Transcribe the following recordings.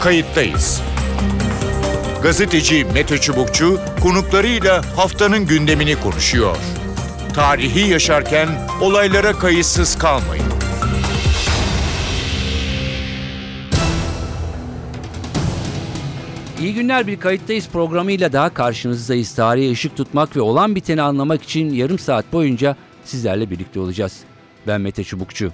kayıttayız. Gazeteci Mete Çubukçu konuklarıyla haftanın gündemini konuşuyor. Tarihi yaşarken olaylara kayıtsız kalmayın. İyi günler bir kayıttayız programıyla daha karşınızdayız. Tarihe ışık tutmak ve olan biteni anlamak için yarım saat boyunca sizlerle birlikte olacağız. Ben Mete Çubukçu.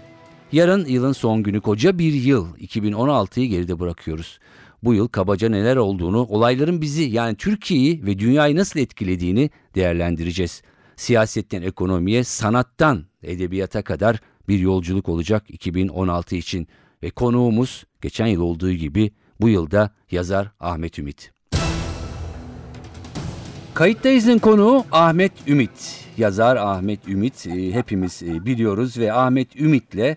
Yarın yılın son günü koca bir yıl 2016'yı geride bırakıyoruz. Bu yıl kabaca neler olduğunu, olayların bizi yani Türkiye'yi ve dünyayı nasıl etkilediğini değerlendireceğiz. Siyasetten ekonomiye, sanattan edebiyata kadar bir yolculuk olacak 2016 için. Ve konuğumuz geçen yıl olduğu gibi bu yılda yazar Ahmet Ümit. Kayıttayız'ın konuğu Ahmet Ümit. Yazar Ahmet Ümit e, hepimiz e, biliyoruz ve Ahmet Ümit'le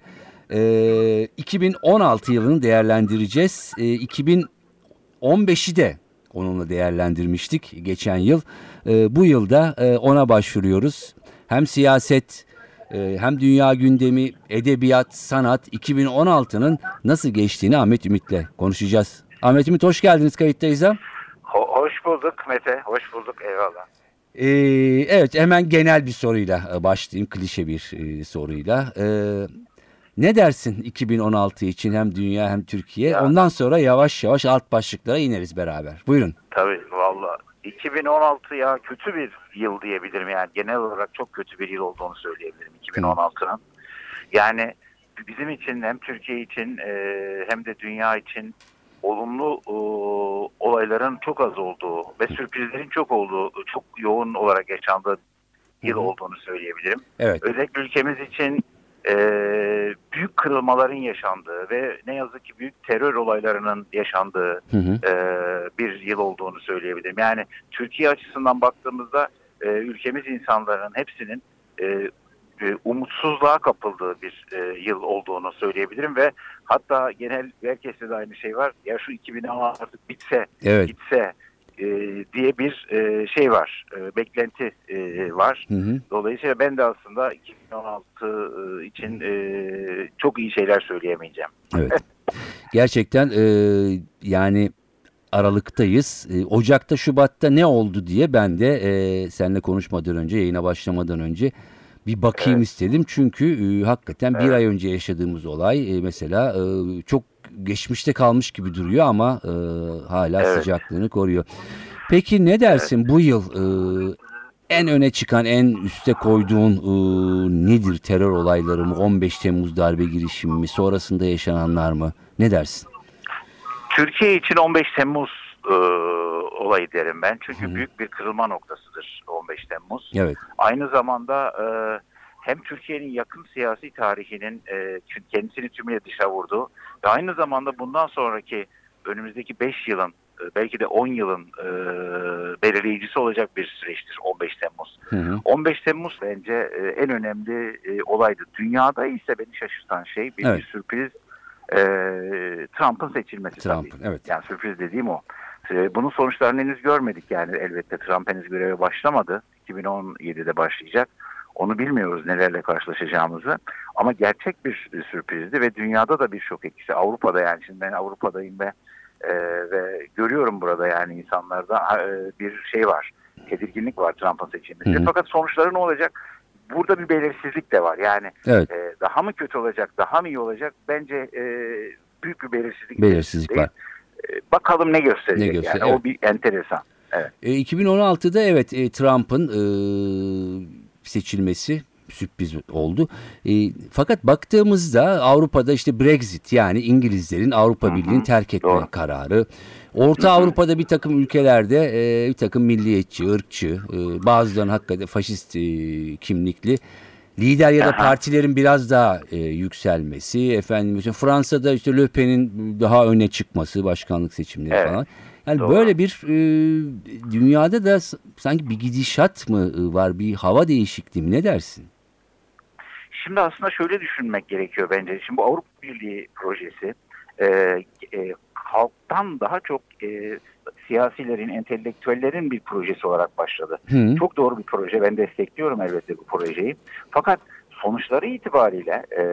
e, 2016 yılını değerlendireceğiz. E, 2015'i de onunla değerlendirmiştik geçen yıl. E, bu yılda e, ona başvuruyoruz. Hem siyaset e, hem dünya gündemi, edebiyat, sanat 2016'nın nasıl geçtiğini Ahmet Ümit'le konuşacağız. Ahmet Ümit hoş geldiniz kayıttayız'a. Ho- hoş bulduk Mete, hoş bulduk eyvallah. Ee, evet hemen genel bir soruyla e, başlayayım klişe bir e, soruyla. Ee, ne dersin 2016 için hem dünya hem Türkiye? Ya. Ondan sonra yavaş yavaş alt başlıklara ineriz beraber. Buyurun. Tabii valla 2016 ya kötü bir yıl diyebilirim yani genel olarak çok kötü bir yıl olduğunu söyleyebilirim 2016'nın. Yani bizim için hem Türkiye için e, hem de dünya için olumlu e, olayların çok az olduğu ve sürprizlerin çok olduğu, çok yoğun olarak yaşandığı yıl olduğunu söyleyebilirim. Evet. özellikle ülkemiz için e, büyük kırılmaların yaşandığı ve ne yazık ki büyük terör olaylarının yaşandığı Hı hı. e, bir yıl olduğunu söyleyebilirim. Yani Türkiye açısından baktığımızda e, ülkemiz insanların hepsinin e, e, umutsuzluğa kapıldığı bir e, yıl olduğunu söyleyebilirim ve hatta genel herkeste de aynı şey var. Ya şu 2016 artık bitse, Evet. gitse e, diye bir e, şey var, e, beklenti e, var. Hı hı. Dolayısıyla ben de aslında 2016 için e, çok iyi şeyler söyleyemeyeceğim. Evet. Gerçekten e, yani Aralıktayız. E, Ocak'ta, Şubat'ta ne oldu diye ben de e, seninle konuşmadan önce, yayına başlamadan önce bir bakayım Evet. istedim. Çünkü e, hakikaten bir Evet. ay önce yaşadığımız olay e, mesela e, çok geçmişte kalmış gibi duruyor ama e, hala Evet. sıcaklığını koruyor. Peki ne dersin bu yıl e, en öne çıkan, en üste koyduğun e, nedir? Terör olayları mı? 15 Temmuz darbe girişimi mi? Sonrasında yaşananlar mı? Ne dersin? Türkiye için 15 Temmuz e, olayı derim ben. Çünkü Hı. büyük bir kırılma noktasıdır 15 Temmuz. Evet. Aynı zamanda e, hem Türkiye'nin yakın siyasi tarihinin e, kendisini tümüyle dışa vurduğu ve aynı zamanda bundan sonraki önümüzdeki 5 yılın e, belki de 10 yılın e, belirleyicisi olacak bir süreçtir 15 Temmuz. Hı hı. 15 Temmuz bence e, en önemli e, olaydı. Dünyada ise beni şaşırtan şey bir, Evet. bir sürpriz e, Trump'ın seçilmesi Trump, tabii. evet. Yani sürpriz dediğim o. E, bunun sonuçlarını henüz görmedik yani elbette Trump henüz göreve başlamadı. 2017'de başlayacak. Onu bilmiyoruz nelerle karşılaşacağımızı. Ama gerçek bir sürprizdi ve dünyada da bir şok etkisi. Avrupa'da yani şimdi ben Avrupa'dayım ve e, ve görüyorum burada yani insanlarda e, bir şey var. Tedirginlik var Trump'ın seçilmesi. Fakat sonuçları ne olacak? Burada bir belirsizlik de var. Yani Evet. e, daha mı kötü olacak, daha mı iyi olacak? Bence e, büyük bir belirsizlik. Belirsizlik var. E, bakalım ne gösterecek Ne göster- yani. evet. O bir enteresan. E, 2016'da evet e, Trump'ın e, seçilmesi sürpriz oldu. E, fakat baktığımızda Avrupa'da işte Brexit yani İngilizlerin Avrupa Birliği'ni terk etme doğru. kararı. Orta Avrupa'da bir takım ülkelerde e, bir takım milliyetçi, ırkçı, e, bazılarının hakikaten faşist e, kimlikli lider ya da Aha. partilerin biraz daha e, yükselmesi, efendim mesela Fransa'da işte Le Pen'in daha öne çıkması, başkanlık seçimleri Evet, falan. Yani doğru. böyle bir e, dünyada da sanki bir gidişat mı e, var, bir hava değişikliği mi? Ne dersin? Şimdi aslında şöyle düşünmek gerekiyor bence. Şimdi bu Avrupa Birliği projesi e, e, halktan daha çok e, siyasilerin, entelektüellerin bir projesi olarak başladı. Hı. Çok doğru bir proje. Ben destekliyorum elbette bu projeyi. Fakat sonuçları itibariyle e,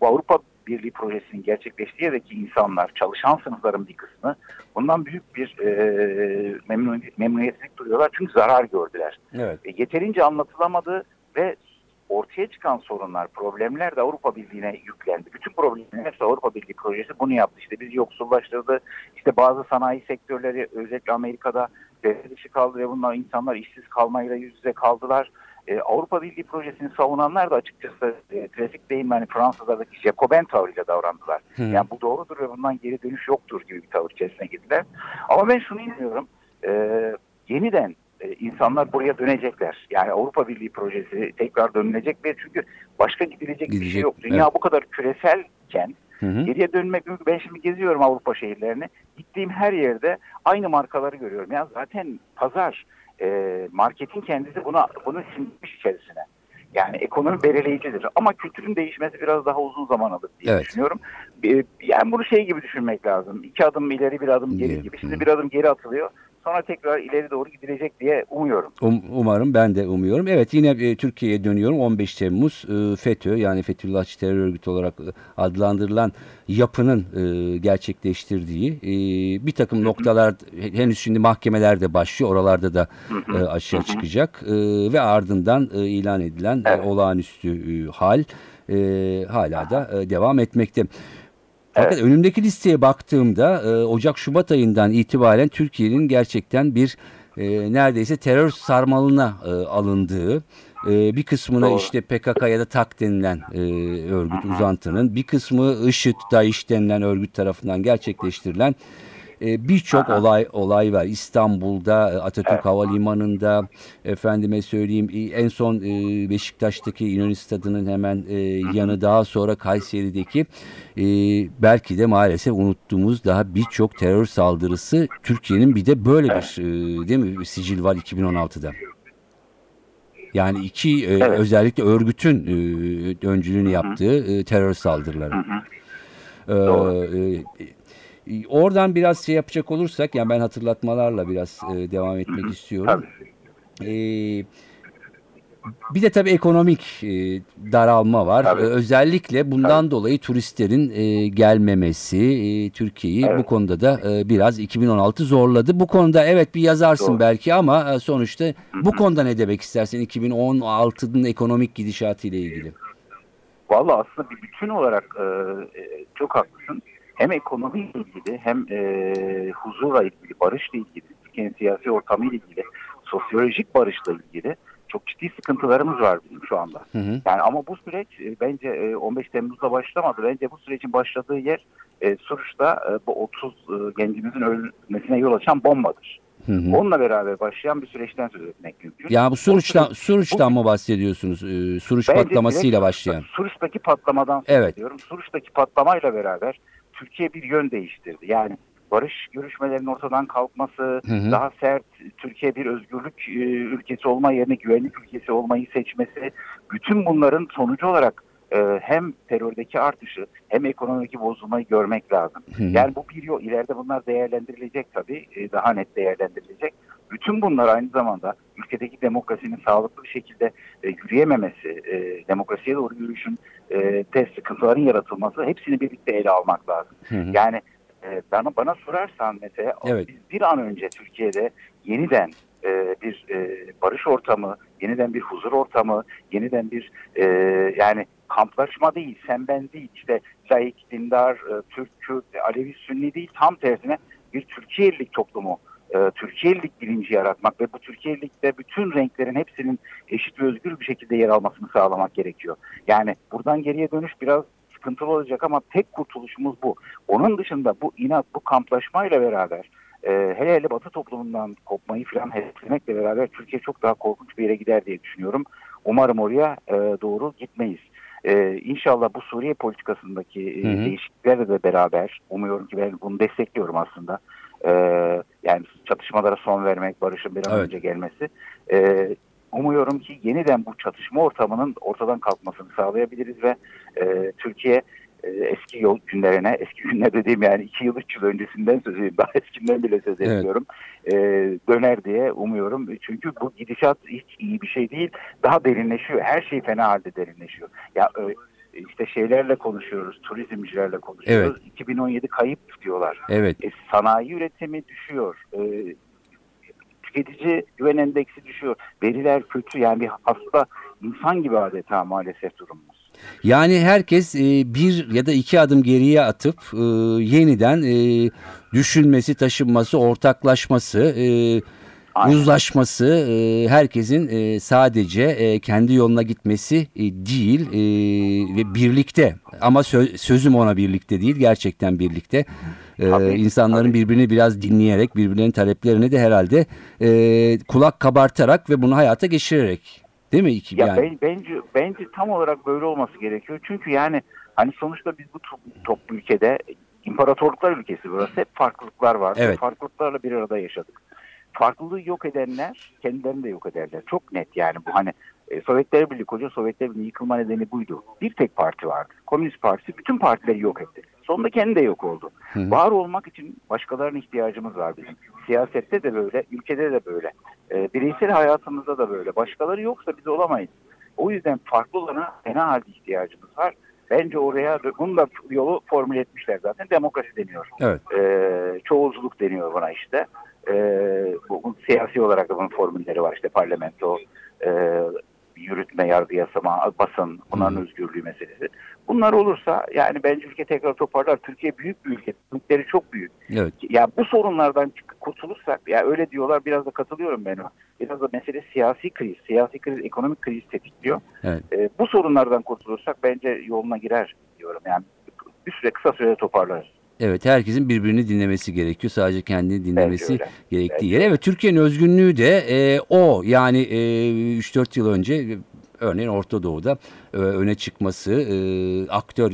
bu Avrupa Birliği projesinin geçecekleştiği yerdeki insanlar, çalışan sınıfların bir kısmı bundan büyük bir e, memnun, memnuniyetsizlik duyuyorlar çünkü zarar gördüler. Evet. E, yeterince anlatılamadı ve ortaya çıkan sorunlar, problemler de Avrupa Birliği'ne yüklendi. Bütün problemlerin hepsi Avrupa Birliği projesi bunu yaptı. İşte bizi yoksullaştırdı. İşte bazı sanayi sektörleri özellikle Amerika'da devre dışı kaldı ve bunlar insanlar işsiz kalmayla yüz yüze kaldılar. Ee, Avrupa Birliği projesini savunanlar da açıkçası e, klasik deyim yani Fransızlardaki Jacoben tavrıyla davrandılar. Hı. Yani bu doğrudur ve bundan geri dönüş yoktur gibi bir tavır içerisine girdiler. Ama ben şunu inanıyorum. E, yeniden e, insanlar buraya dönecekler. Yani Avrupa Birliği projesi tekrar dönülecek ve çünkü başka gidilecek bir Gidecek, şey yok. Dünya evet. bu kadar küreselken Hı hı. geriye dönmek mümkün. Ben şimdi geziyorum Avrupa şehirlerini. Gittiğim her yerde aynı markaları görüyorum. Ya zaten pazar, e, marketin kendisi buna bunu sindirmiş içerisine. Yani ekonomi belirleyicidir. Ama kültürün değişmesi biraz daha uzun zaman alır diye Evet. düşünüyorum. Yani bunu şey gibi düşünmek lazım. İki adım ileri bir adım geri gibi. Şimdi bir adım geri atılıyor. Sonra tekrar ileri doğru gidilecek diye umuyorum. Um- umarım ben de umuyorum. Evet yine e, Türkiye'ye dönüyorum. 15 Temmuz e, FETÖ yani Fethullahçı terör örgütü olarak e, adlandırılan yapının e, gerçekleştirdiği e, bir takım noktalar he- henüz şimdi mahkemelerde başlıyor. Oralarda da e, aşağı çıkacak E, ve ardından e, ilan edilen e, Evet. olağanüstü e, hal e, hala da e, devam etmekte. Fakat önümdeki listeye baktığımda e, Ocak-Şubat ayından itibaren Türkiye'nin gerçekten bir e, neredeyse terör sarmalına e, alındığı, e, bir kısmına Doğru. işte PKK ya da TAK denilen e, örgüt uzantının, bir kısmı IŞİD, DAEŞ denilen örgüt tarafından gerçekleştirilen e, birçok olay olay var. İstanbul'da, e, Atatürk Havalimanı'nda, efendime söyleyeyim e, en son e, Beşiktaş'taki İnönü Stadı'nın hemen e, yanı daha sonra Kayseri'deki e, belki de maalesef unuttuğumuz daha birçok terör saldırısı Türkiye'nin bir de böyle bir e, değil mi sicil var 2016'da. Yani iki e, Evet. özellikle örgütün e, öncülüğünü yaptığı e, terör saldırıları. Ee, Doğru. e, e, oradan biraz şey yapacak olursak yani ben hatırlatmalarla biraz e, devam etmek istiyorum. Tabii. Ee, bir de tabii ekonomik e, daralma var. Tabii. Ee, özellikle bundan dolayı turistlerin e, gelmemesi e, Türkiye'yi Evet. bu konuda da e, biraz 2016 zorladı. Bu konuda evet bir yazarsın Doğru. belki ama e, sonuçta bu konuda ne demek istersin 2016'nın ekonomik gidişatı ile ilgili? Valla aslında bir bütün olarak e, e, çok haklısın. Hem ekonomiyle ilgili hem e, huzurla ilgili, barışla ilgili, Türkiye'nin siyasi ortamıyla ilgili, sosyolojik barışla ilgili çok ciddi sıkıntılarımız var bizim şu anda. Hı hı. Yani ama bu süreç e, bence e, 15 Temmuz'da başlamadı. Bence bu sürecin başladığı yer e, Suruç'ta e, bu 30 e, gencimizin ölmesine yol açan bombadır. Hı hı. Onunla beraber başlayan bir süreçten söz etmek mümkün. Ya bu Suruç'tan, süreç- Suruç'tan mı bahsediyorsunuz? Ee, Suruç patlamasıyla direkt başlayan. Suruç'taki patlamadan söz Evet. ediyorum. Suruç'taki patlamayla beraber Türkiye bir yön değiştirdi. Yani barış görüşmelerinin ortadan kalkması, Hı hı. daha sert Türkiye bir özgürlük e, ülkesi olma yerine güvenlik ülkesi olmayı seçmesi, bütün bunların sonucu olarak e, hem terördeki artışı hem ekonomideki bozulmayı görmek lazım. Hı hı. Yani bu bir yol. İleride bunlar değerlendirilecek tabii. e, daha net değerlendirilecek. Bütün bunlar aynı zamanda ülkedeki demokrasinin sağlıklı bir şekilde e, yürüyememesi, e, demokrasiye doğru yürüyüşün e, de sıkıntıların yaratılması hepsini birlikte ele almak lazım. Hı hı. Yani e, bana bana sorarsan mesela Evet. biz bir an önce Türkiye'de yeniden e, bir e, barış ortamı, yeniden bir huzur ortamı, yeniden bir e, yani kamplaşma değil, sen ben değil, işte laik, dindar, e, Türk, Kürt, Alevi, Sünni değil, tam tersine bir Türkiye'lilik toplumu, e, Türkiye'lilik bilinci yaratmak ve bu Türkiye'lilikte bütün renklerin hepsinin eşit ve özgür bir şekilde yer almasını sağlamak gerekiyor. Yani buradan geriye dönüş biraz sıkıntılı olacak ama tek kurtuluşumuz bu. Onun dışında bu inat, bu kamplaşmayla beraber e, hele hele Batı toplumundan kopmayı falan hedeflemekle beraber Türkiye çok daha korkunç bir yere gider diye düşünüyorum. Umarım oraya e, doğru gitmeyiz. E, inşallah bu Suriye politikasındaki e, Hı hı. değişikliklerle de beraber umuyorum ki ben bunu destekliyorum aslında. E, yani çatışmalara son vermek, barışın bir an Evet. önce gelmesi. E, umuyorum ki yeniden bu çatışma ortamının ortadan kalkmasını sağlayabiliriz ve e, Türkiye e, eski yol günlerine, eski günler dediğim yani iki yıl, üç yıl öncesinden söz edeyim. Daha eskinden bile söz Evet. ediyorum. E, döner diye umuyorum. Çünkü bu gidişat hiç iyi bir şey değil. Daha derinleşiyor. Her şey fena halde derinleşiyor. Ya e, işte şeylerle konuşuyoruz, turizmcilerle konuşuyoruz. 2017 kayıp diyorlar. Evet. E, sanayi üretimi düşüyor. E, tüketici güven endeksi düşüyor. Veriler kötü. Yani bir hasta insan gibi adeta maalesef durumumuz. Yani herkes e, bir ya da iki adım geriye atıp e, yeniden e, düşünmesi, taşınması, ortaklaşması, e, Aynen. uzlaşması, e, herkesin e, sadece e, kendi yoluna gitmesi e, değil e, ve birlikte ama sö- sözüm ona birlikte değil gerçekten birlikte. E, Tabii, insanların tabii. birbirini biraz dinleyerek birbirlerinin taleplerini de herhalde e, kulak kabartarak ve bunu hayata geçirerek değil mi? İki- Ya yani. ben- bence bence tam olarak böyle olması gerekiyor. Çünkü yani hani sonuçta biz bu to- toplu ülkede imparatorluklar ülkesi burası. Hep farklılıklar var. Evet. Farklılıklarla bir arada yaşadık. Farklılığı yok edenler kendilerini de yok ederler. Çok net yani bu hani e, Sovyetler Birliği koca Sovyetler Birliği yıkılma nedeni buydu. Bir tek parti vardı. Komünist Partisi bütün partileri yok etti. Sonunda kendi de yok oldu. hı. Var olmak için başkalarına ihtiyacımız var bizim. Siyasette de böyle, ülkede de böyle. E, bireysel hayatımızda da böyle. Başkaları yoksa biz olamayız. O yüzden farklı olana fena halde ihtiyacımız var. Bence oraya bunu da yolu formüle etmişler zaten. Demokrasi deniyor. Evet. Ee, çoğulculuk deniyor buna işte. Ee, bu, siyasi olarak da bunun formülleri var. işte parlamento, e, yürütme, yargı yasama, basın, bunların Hı. özgürlüğü meselesi. Bunlar olursa yani bence ülke tekrar toparlar. Türkiye büyük bir ülke. Ülkeleri çok büyük. Evet. Ya bu sorunlardan kurtulursak ya öyle diyorlar biraz da katılıyorum ben. Biraz da mesele siyasi kriz, siyasi kriz, ekonomik kriz tetikliyor. Evet. Ee, bu sorunlardan kurtulursak bence yoluna girer diyorum. Yani bir süre kısa sürede toparlarız. Evet herkesin birbirini dinlemesi gerekiyor. Sadece kendini dinlemesi gerektiği yere. Evet Türkiye'nin özgünlüğü de e, o. Yani e, 3-4 yıl önce e, örneğin Orta Doğu'da e, öne çıkması, e, aktör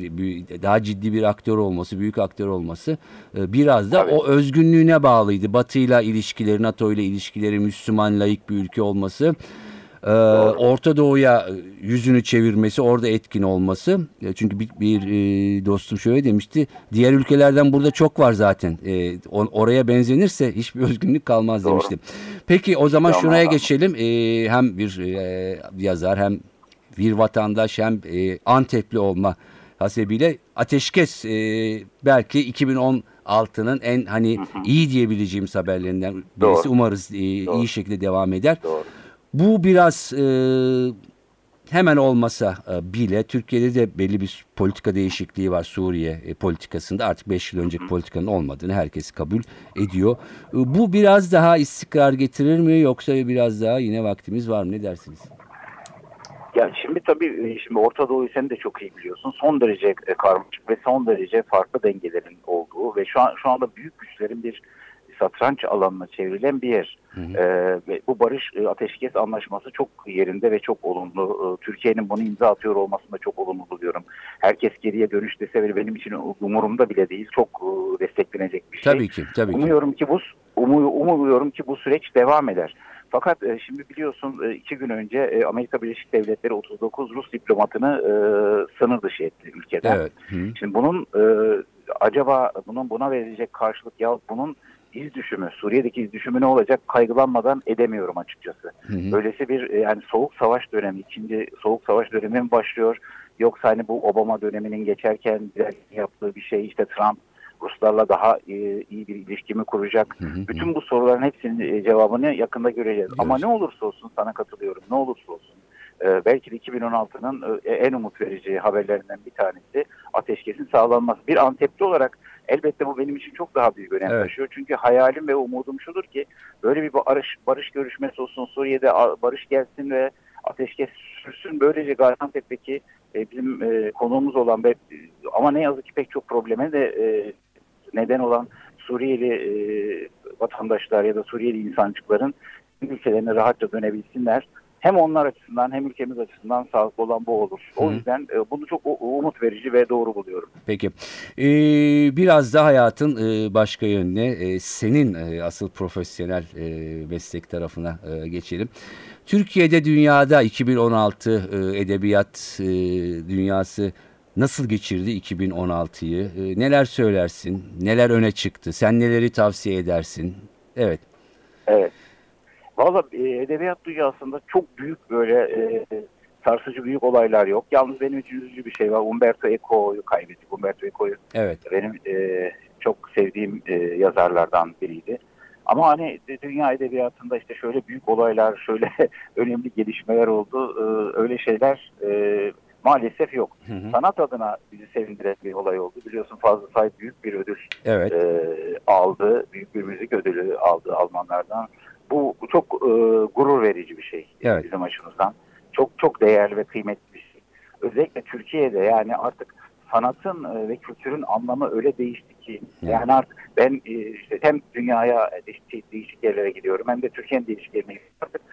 daha ciddi bir aktör olması, büyük aktör olması e, biraz da Tabii. o özgünlüğüne bağlıydı. Batı'yla ilişkileri, NATO ile ilişkileri, Müslüman laik bir ülke olması. E, Orta Doğu'ya e, yüzünü çevirmesi, orada etkin olması. E, Çünkü bir, bir e, dostum şöyle demişti. Diğer ülkelerden burada çok var zaten. E, oraya benzenirse hiçbir özgünlük kalmaz Doğru. demişti. Peki o zaman Tamam, şuraya geçelim. E, hem bir e, yazar hem bir vatandaş hem e, Antepli olma hasebiyle ateşkes e, belki 2016'nın en hani iyi diyebileceğimiz haberlerinden birisi. Doğru. Umarız e, iyi Doğru. şekilde devam eder. Doğru. Bu biraz e, hemen olmasa e, bile Türkiye'de de belli bir politika değişikliği var Suriye e, politikasında. Artık 5 yıl önceki politikanın olmadığını herkes kabul ediyor. E, bu biraz daha istikrar getirir mi yoksa biraz daha yine vaktimiz var mı ne dersiniz? Ya şimdi tabii şimdi Orta Doğu'yu sen de çok iyi biliyorsun. Son derece karmaşık ve son derece farklı dengelerin olduğu ve şu an şu anda büyük güçlerin bir satranç alanına çevrilen bir yer. Hı hı. Ee, ve bu barış e, ateşkes anlaşması çok yerinde ve çok olumlu. Ee, Türkiye'nin bunu imza atıyor olmasını da çok olumlu buluyorum. Herkes geriye dönüş dese bile benim için umurumda bile değil. Çok e, desteklenecek bir şey. Tabii ki tabii ki. Umuyorum ki bu umu- umuyorum ki bu süreç devam eder. Fakat e, şimdi biliyorsun e, iki gün önce e, Amerika Birleşik Devletleri 39 Rus diplomatını e, sınır dışı etti ülkeden. Evet. Hı. Şimdi bunun e, acaba bunun buna verilecek karşılık ya bunun iz düşümü, Suriye'deki iz düşümü ne olacak kaygılanmadan edemiyorum açıkçası. Hı hı. Böylesi bir e, yani soğuk savaş dönemi, ikinci soğuk savaş dönemi mi başlıyor? Yoksa hani bu Obama döneminin geçerken yaptığı bir şey işte Trump Ruslarla daha e, iyi bir ilişki mi kuracak? Hı hı. Bütün bu soruların hepsinin e, cevabını yakında göreceğiz. Ama Göreceğiz. ne olursa olsun sana katılıyorum. Ne olursa olsun. e, belki de 2016'nın e, en umut verici haberlerinden bir tanesi ateşkesin sağlanması. Bir Antepli olarak elbette bu benim için çok daha büyük önem Evet. taşıyor. Çünkü hayalim ve umudum şudur ki böyle bir barış barış görüşmesi olsun Suriye'de barış gelsin ve ateşkes sürsün. Böylece Gaziantep'teki e, bizim e, konuğumuz olan ve ama ne yazık ki pek çok probleme de e, neden olan Suriyeli e, vatandaşlar ya da Suriyeli insancıkların ülkelerine rahatça dönebilsinler. Hem onlar açısından hem ülkemiz açısından sağlıklı olan bu olur. O Hı yüzden e, bunu çok umut verici ve doğru buluyorum. Peki. Ee, biraz da hayatın e, başka yönüne e, senin e, asıl profesyonel e, meslek tarafına e, geçelim. Türkiye'de dünyada 2016 e, edebiyat e, dünyası nasıl geçirdi 2016'yı? E, neler söylersin? Neler öne çıktı? Sen neleri tavsiye edersin? Evet. Evet. Valla e, edebiyat dünyasında çok büyük böyle e, sarsıcı büyük olaylar yok. Yalnız benim için üzücü bir şey var. Umberto Eco'yu kaybettik. Umberto Eco'yu Evet. benim e, çok sevdiğim e, yazarlardan biriydi. Ama hani dünya edebiyatında işte şöyle büyük olaylar, şöyle önemli gelişmeler oldu. E, öyle şeyler e, maalesef yok. Hı hı. Sanat adına bizi sevindiren bir olay oldu. Biliyorsun Fazıl Say büyük bir ödül Evet. e, aldı. Büyük bir müzik ödülü aldı Almanlardan. Bu, çok e, gurur verici bir şey Evet. bizim açımızdan. Çok çok değerli ve kıymetli bir şey. Özellikle Türkiye'de yani artık sanatın e, ve kültürün anlamı öyle değişti ki Evet. yani artık ben e, işte hem dünyaya değişik, değişik yerlere gidiyorum hem de Türkiye'nin değişik yerine gidiyorum.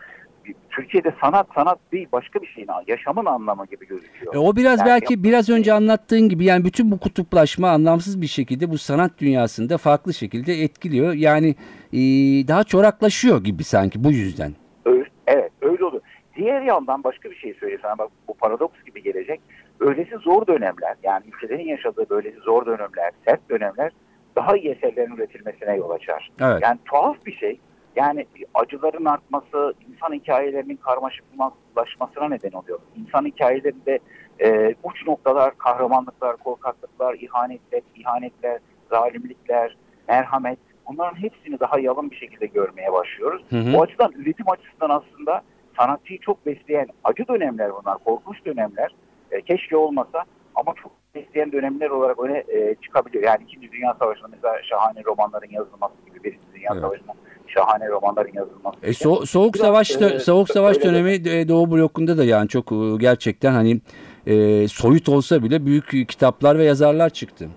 Türkiye'de sanat sanat değil başka bir şeyin yaşamın anlamı gibi gözüküyor. E, o biraz Yani belki biraz önce anlattığın gibi yani bütün bu kutuplaşma anlamsız bir şekilde bu sanat dünyasında farklı şekilde etkiliyor. Yani e, daha çoraklaşıyor gibi sanki bu yüzden. Öyle- evet öyle olur. Diğer yandan başka bir şey söyleyeyim sana bak bu paradoks gibi gelecek. Öylesi zor dönemler yani ülkelerin yaşadığı böylesi zor dönemler, sert dönemler daha iyi eserlerin üretilmesine yol açar. Evet. Yani tuhaf bir şey. Yani acıların artması, insan hikayelerinin karmaşıklaşmasına neden oluyor. İnsan hikayelerinde e, uç noktalar, kahramanlıklar, korkaklıklar, ihanetler, ihanetler, zalimlikler, merhamet bunların hepsini daha yalın bir şekilde görmeye başlıyoruz. Hı hı. O açıdan üretim açısından aslında sanatçıyı çok besleyen acı dönemler bunlar, korkunç dönemler. E, keşke olmasa ama çok besleyen dönemler olarak öne e, çıkabiliyor. Yani İkinci Dünya Savaşı'nda mesela şahane romanların yazılması gibi Birinci Dünya Evet. Savaşı'nda şahane romanların yazılması E, so- soğuk Biraz, savaş e, soğuk savaş de- dönemi e, Doğu blokunda da yani çok e, gerçekten hani e, soyut olsa bile büyük kitaplar ve yazarlar çıktı.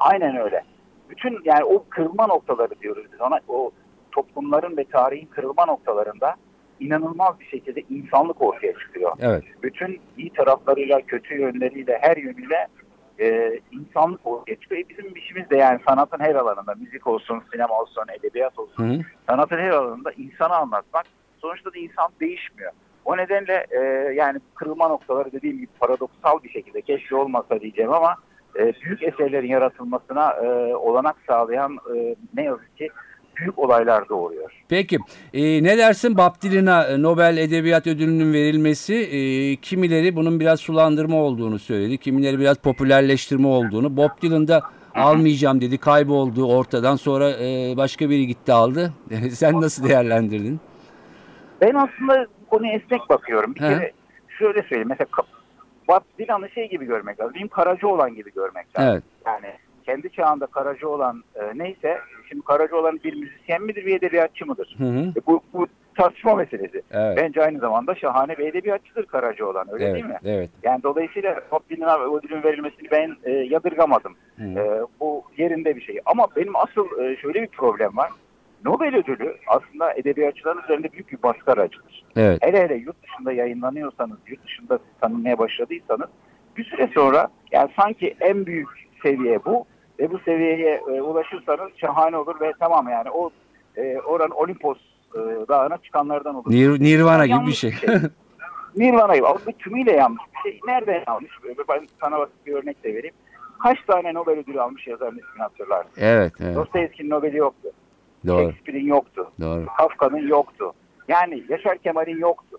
Aynen öyle. Bütün yani o kırılma noktaları diyoruz biz ona. O toplumların ve tarihin kırılma noktalarında inanılmaz bir şekilde insanlık ortaya çıkıyor. Evet. bütün iyi taraflarıyla, kötü yönleriyle, her yönüyle e, insanlık ortaya çıkıyor. E, bizim işimiz de yani sanatın her alanında, müzik olsun, sinema olsun, edebiyat olsun, Hı hı. sanatın her alanında insanı anlatmak. Sonuçta da insan değişmiyor. O nedenle e, yani kırılma noktaları dediğim gibi paradoksal bir şekilde keşke olmasa diyeceğim ama e, büyük eserlerin yaratılmasına e, olanak sağlayan e, ne yazık ki büyük olaylar doğuruyor. Peki e, ne dersin Dylan'a e, Nobel Edebiyat Ödülü'nün verilmesi e, kimileri bunun biraz sulandırma olduğunu söyledi. Kimileri biraz popülerleştirme olduğunu. Bob Dylan da almayacağım dedi kayboldu ortadan sonra e, başka biri gitti aldı. Sen nasıl değerlendirdin? Ben aslında konuya esnek bakıyorum. Bir Hı. kere şöyle söyleyeyim. Mesela Bob Dylan'ı şey gibi görmek lazım. Benim Karacaoğlan gibi görmek lazım. Evet. Yani kendi çağında Karacaoğlan e, neyse şimdi Karacaoğlan bir müzisyen midir bir edebiyatçı mıdır? Hı hı. E, bu, bu tartışma meselesi. Evet. Bence aynı zamanda şahane bir edebiyatçıdır Karacaoğlan öyle evet. değil mi? Evet. Yani dolayısıyla Dylan'a ödülün verilmesini ben e, yadırgamadım. Hı. E, bu yerinde bir şey. Ama benim asıl e, şöyle bir problem var. Nobel ödülü aslında edebiyatçıların üzerinde büyük bir baskı aracıdır. Evet. Hele hele yurt dışında yayınlanıyorsanız, yurt dışında tanınmaya başladıysanız bir süre sonra yani sanki en büyük seviye bu ve bu seviyeye e, ulaşırsanız şahane olur ve tamam yani o e, oranın Olimpos e, dağına çıkanlardan olur. Nir- Nirvana gibi bir Yanlış şey. Nirvana gibi. Aslında tümüyle yanlış bir şey. Nereden yanlış? Ben sana basit bir örnek de vereyim. Kaç tane Nobel ödülü almış yazarın ismini hatırlarsın. evet. Evet. Dostoyevski'nin Nobel'i yoktu. Doğru. Shakespeare'in yoktu. Doğru. Kafka'nın yoktu. Yani Yaşar Kemal'in yoktu.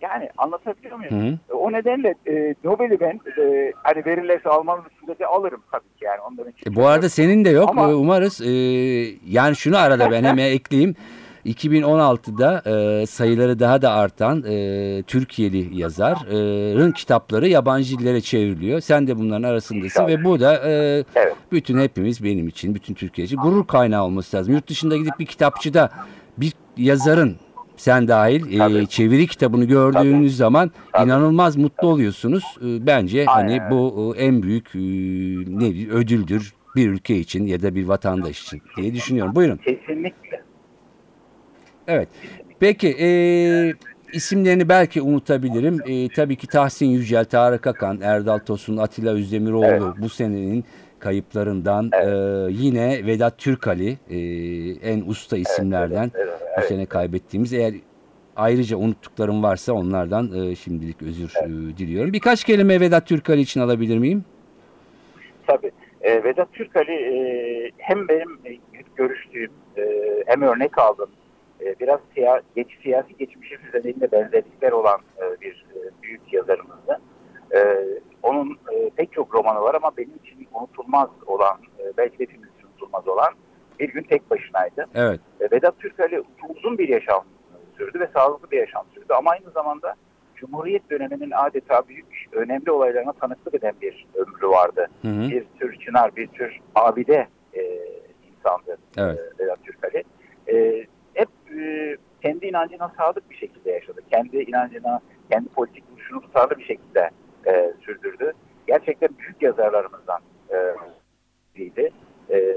Yani anlatabiliyor muyum? Hı. E, O nedenle e, Nobel'i ben e, hani verilirse almanın üstünde de alırım tabii ki yani. Ondan hiç E, bu arada senin de yok. Ama- E, Umarız. e, yani şunu arada ben hemen ekleyeyim. 2016'da e, sayıları daha da artan e, Türkiye'li yazarın kitapları yabancı dillere çevriliyor. Sen de bunların arasındasın ve bu da e, Evet. bütün hepimiz benim için, bütün Türkiye için gurur kaynağı olması lazım. Yurt dışında gidip bir kitapçıda bir yazarın sen dahil e, Tabii. çeviri kitabını gördüğünüz zaman Tabii. inanılmaz mutlu oluyorsunuz. E, bence hani Aynen öyle. bu e, en büyük e, ne ödüldür bir ülke için ya da bir vatandaş için diye düşünüyorum. Buyurun. Kesinlikle. Evet. Peki e, isimlerini belki unutabilirim. E, tabii ki Tahsin Yücel, Tarık Akan, Erdal Tosun, Atilla Özdemiroğlu Evet. bu senenin kayıplarından. E, yine Vedat Türkali e, en usta isimlerden Evet, bu evet. sene kaybettiğimiz. Eğer ayrıca unuttuklarım varsa onlardan e, şimdilik özür e, diliyorum. Birkaç kelime Vedat Türkali için alabilir miyim? Tabii. E, Vedat Türkali e, hem benim görüştüğüm e, hem örnek aldığım e, biraz siya, geç, siyasi geçmişimiz nedeniyle benzerlikler olan e, bir e, büyük yazarımızdı. E, onun e, pek çok romanı var ama benim için unutulmaz olan, e, belki de hepimiz için unutulmaz olan Bir Gün Tek Başınaydı. Evet. E, Vedat Türkali uzun bir yaşam sürdü ve sağlıklı bir yaşam sürdü ama aynı zamanda Cumhuriyet döneminin adeta büyük, önemli olaylarına tanıklık eden bir ömrü vardı. Hı hı. Bir tür çınar, bir tür abide e, insandı Evet. e, Vedat Türkali. E, e, kendi inancına sadık bir şekilde yaşadı. Kendi inancına, kendi politik duruşunu tutarlı bir şekilde e, sürdürdü. Gerçekten büyük yazarlarımızdan e, biriydi. E,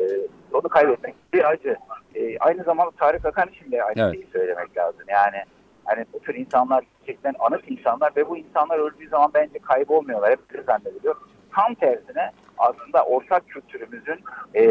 onu kaybetmek bir acı. E, aynı zamanda Tarık Akan için de aynı Evet. şeyi söylemek lazım. Yani hani bu tür insanlar gerçekten anıt insanlar ve bu insanlar öldüğü zaman bence kaybolmuyorlar. Hep zannediliyor. Tam tersine aslında ortak kültürümüzün e,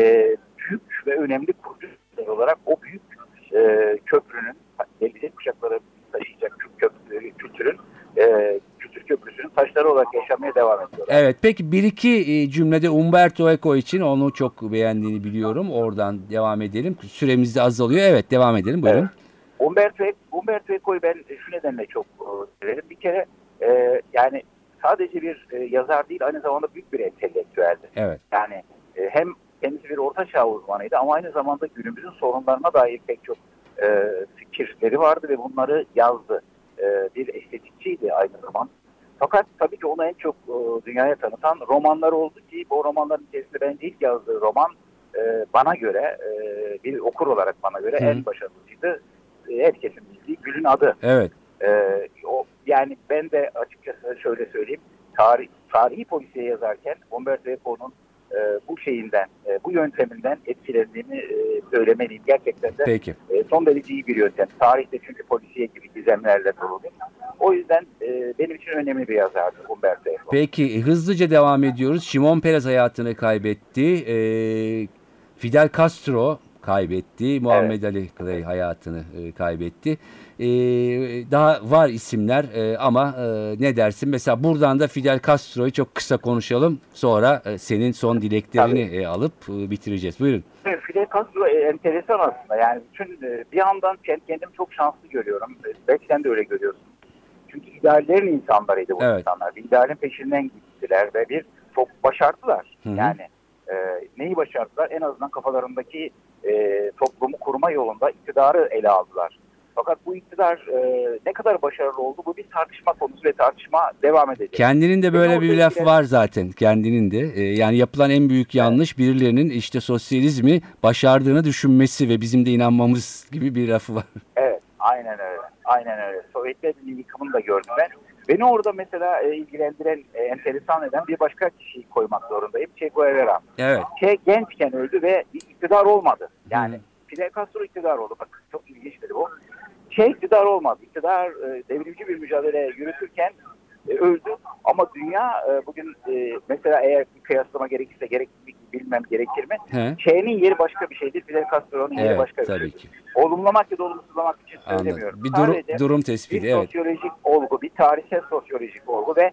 büyük ve önemli kurucuları olarak o büyük e, köprünün, gelecek kuşakları taşıyacak köprü, kültürün, e, kültür köprüsünün taşları olarak yaşamaya devam ediyorlar. Evet peki bir iki e, cümlede Umberto Eco için onu çok beğendiğini biliyorum. Oradan devam edelim. Süremiz de azalıyor. Evet devam edelim buyurun. Evet. Umberto, Eco- Umberto Eco'yu ben şu nedenle çok e, severim. Bir kere e, yani sadece bir e, yazar değil aynı zamanda büyük bir entelektüeldi. Evet. Yani e, hem kendisi bir orta çağ uzmanıydı ama aynı zamanda günümüzün sorunlarına dair pek çok e, fikirleri vardı ve bunları yazdı. E, bir estetikçiydi aynı zamanda. Fakat tabii ki onu en çok e, dünyaya tanıtan romanlar oldu ki bu romanların içerisinde bence ilk yazdığı roman e, bana göre e, bir okur olarak bana göre Hı. en başarılısıydı. E, herkesin bildiği Gül'ün adı. Evet. Ee, o yani ben de açıkçası şöyle söyleyeyim. Tarih, tarihi polisiye yazarken Umberto Eco'nun e, bu şeyinden, e, bu yönteminden etkilendiğimi e, söylemeliyim. Gerçekten de Peki. e, son derece iyi bir yöntem. Tarihte çünkü polisiye gibi gizemlerle dolu. O yüzden e, benim için önemli bir yazardı Umberto Eco. Peki hızlıca devam ediyoruz. Şimon Perez hayatını kaybetti. Ee, Fidel Castro kaybetti. Muhammed Ali Clay hayatını e, kaybetti. Ee, daha var isimler e, ama e, ne dersin? Mesela buradan da Fidel Castro'yu çok kısa konuşalım. Sonra e, senin son dileklerini e, alıp e, bitireceğiz. Buyurun. Evet, Fidel Castro e, enteresan aslında. Yani bütün e, bir yandan kend- kendimi çok şanslı görüyorum. E, Belki sen de öyle görüyorsun. Çünkü ideallerin insanlarıydı bu Evet. insanlar. Bir idealin peşinden gittiler ve bir çok başardılar. Hı hı. Yani e, neyi başardılar? En azından kafalarındaki e, toplumu kurma yolunda iktidarı ele aldılar. Fakat bu iktidar e, ne kadar başarılı oldu bu bir tartışma konusu ve tartışma devam edecek. Kendinin de böyle bir laf var zaten kendinin de. Ee, yani yapılan en büyük yanlış birilerinin işte sosyalizmi başardığını düşünmesi ve bizim de inanmamız gibi bir lafı var. Evet, aynen öyle. Aynen öyle. Sovyetlerin yıkımını da gördüm ben. Beni orada mesela e, ilgilendiren, e, enteresan eden bir başka kişiyi koymak zorundayım. Che Guevara. Evet. Che gençken öldü ve iktidar olmadı. Yani Hı. Fidel Castro iktidar oldu. Bak çok ilginçtir bu. Che iktidar olmadı. İktidar e, devrimci bir mücadele yürütürken e, öldü. Ama dünya e, bugün e, mesela eğer bir kıyaslama gerekirse gerek bilmem gerekir mi? He? Che'nin yeri başka bir şeydir. Fidel Castro'nun yeri Evet başka bir tabii şeydir. ki. Olumlamak ya da olumsuzlamak için söylemiyorum. Anladım. Bir durum, Sadece durum bir tespiti evet. sosyolojik olgu, bir tarihsel sosyolojik olgu ve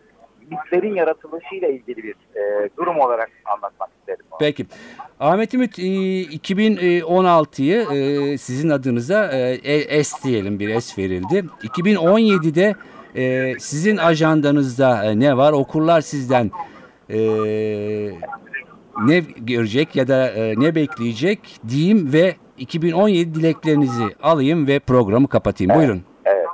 mitlerin yaratılışıyla ilgili bir e, durum olarak anlatmak isterim. Peki. Ahmet Ümit e, 2016'yı e, sizin adınıza e, e- S diyelim bir S verildi. 2017'de e, sizin ajandanızda e, ne var? Okurlar sizden e, ne görecek ya da e, ne bekleyecek diyeyim ve 2017 dileklerinizi alayım ve programı kapatayım. Buyurun. Evet.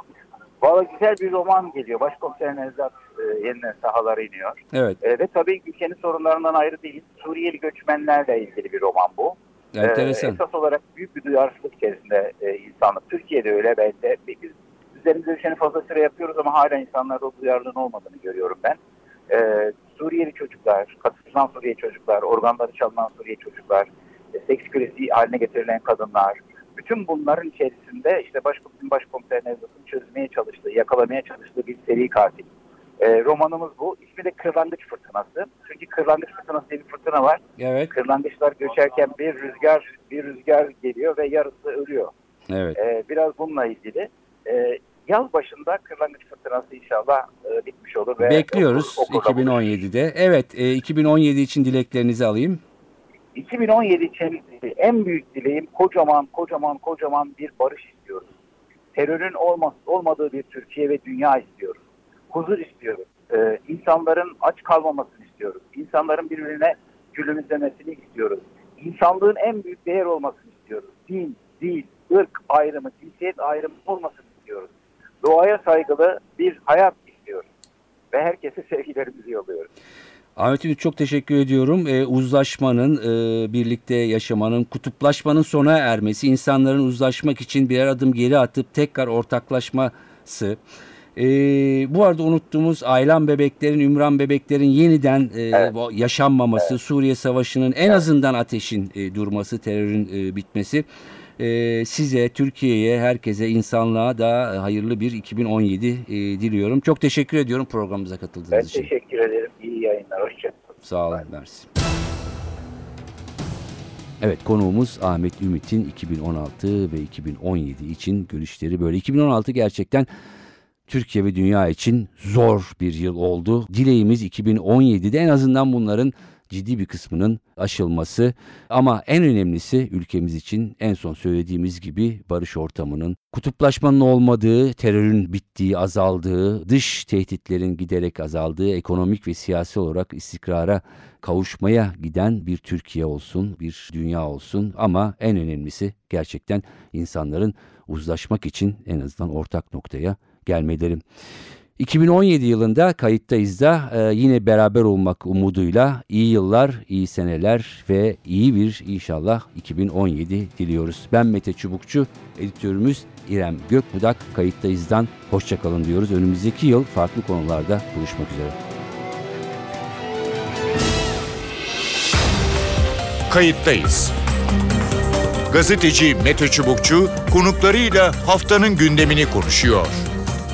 Valla güzel bir roman geliyor. Başkomiser Nevzat e, yeniden sahalara iniyor. Evet. E, ve tabii ülkenin sorunlarından ayrı değil. Suriyeli göçmenlerle ilgili bir roman bu. Enteresan. Ee, esas olarak büyük bir duyarsızlık içerisinde e, insanlık. Türkiye'de öyle bence. Biz üzerimize düşeni fazlasıyla yapıyoruz ama hala insanlarda o duyarlılığın olmadığını görüyorum ben. Ee, Suriyeli çocuklar, kaçırılan Suriyeli çocuklar, organları çalınan Suriyeli çocuklar, e, seks küresi haline getirilen kadınlar. Bütün bunların içerisinde işte başkomiserin başkomiser Nevzat'ın çözmeye çalıştığı, yakalamaya çalıştığı bir seri katil. Ee, romanımız bu. İsmi de Kırlangıç Fırtınası. Çünkü Kırlangıç Fırtınası diye bir fırtına var. Evet. Kırlangıçlar göçerken bir rüzgar bir rüzgar geliyor ve yarısı ölüyor. Evet. Ee, biraz bununla ilgili. Ee, yaz başında kırlangıç fırtınası inşallah e, bitmiş olur. Ve Bekliyoruz okur- buluşuruz. 2017'de. Evet, e, 2017 için dileklerinizi alayım. 2017 için en büyük dileğim kocaman kocaman kocaman bir barış istiyoruz. Terörün olmaz, olmadığı bir Türkiye ve dünya istiyoruz. Huzur istiyoruz. Ee, insanların aç kalmamasını istiyoruz. İnsanların birbirine gülümsemesini istiyoruz. İnsanlığın en büyük değer olmasını istiyoruz. Din, dil, ırk ayrımı, cinsiyet ayrımı olmasını istiyoruz. Doğaya saygılı bir hayat istiyoruz. Ve herkese sevgilerimizi yolluyoruz. Ahmet Ümit çok teşekkür ediyorum. Ee, uzlaşmanın, e, birlikte yaşamanın, kutuplaşmanın sona ermesi, insanların uzlaşmak için birer adım geri atıp tekrar ortaklaşması. Ee, bu arada unuttuğumuz Aylan bebeklerin, Ümran bebeklerin yeniden e, Evet. yaşanmaması, Suriye Savaşı'nın en azından ateşin e, durması, terörün e, bitmesi. Ee, size, Türkiye'ye, herkese, insanlığa da hayırlı bir 2017 e, diliyorum. Çok teşekkür ediyorum programımıza katıldığınız Ben için. teşekkür ederim. İyi yayınlar. Hoşçakalın. Sağ olun, mersi. Evet konuğumuz Ahmet Ümit'in 2016 ve 2017 için görüşleri böyle. 2016 gerçekten Türkiye ve dünya için zor bir yıl oldu. Dileğimiz 2017'de en azından bunların ciddi bir kısmının aşılması ama en önemlisi ülkemiz için en son söylediğimiz gibi barış ortamının, kutuplaşmanın olmadığı, terörün bittiği, azaldığı, dış tehditlerin giderek azaldığı, ekonomik ve siyasi olarak istikrara kavuşmaya giden bir Türkiye olsun, bir dünya olsun ama en önemlisi gerçekten insanların uzlaşmak için en azından ortak noktaya gelmeleri. 2017 yılında kayıttayız da e, yine beraber olmak umuduyla iyi yıllar, iyi seneler ve iyi bir inşallah 2017 diliyoruz. Ben Mete Çubukçu, editörümüz İrem Gökbudak kayıttayızdan hoşçakalın diyoruz. Önümüzdeki yıl farklı konularda buluşmak üzere. Kayıttayız. Gazeteci Mete Çubukçu konuklarıyla haftanın gündemini konuşuyor.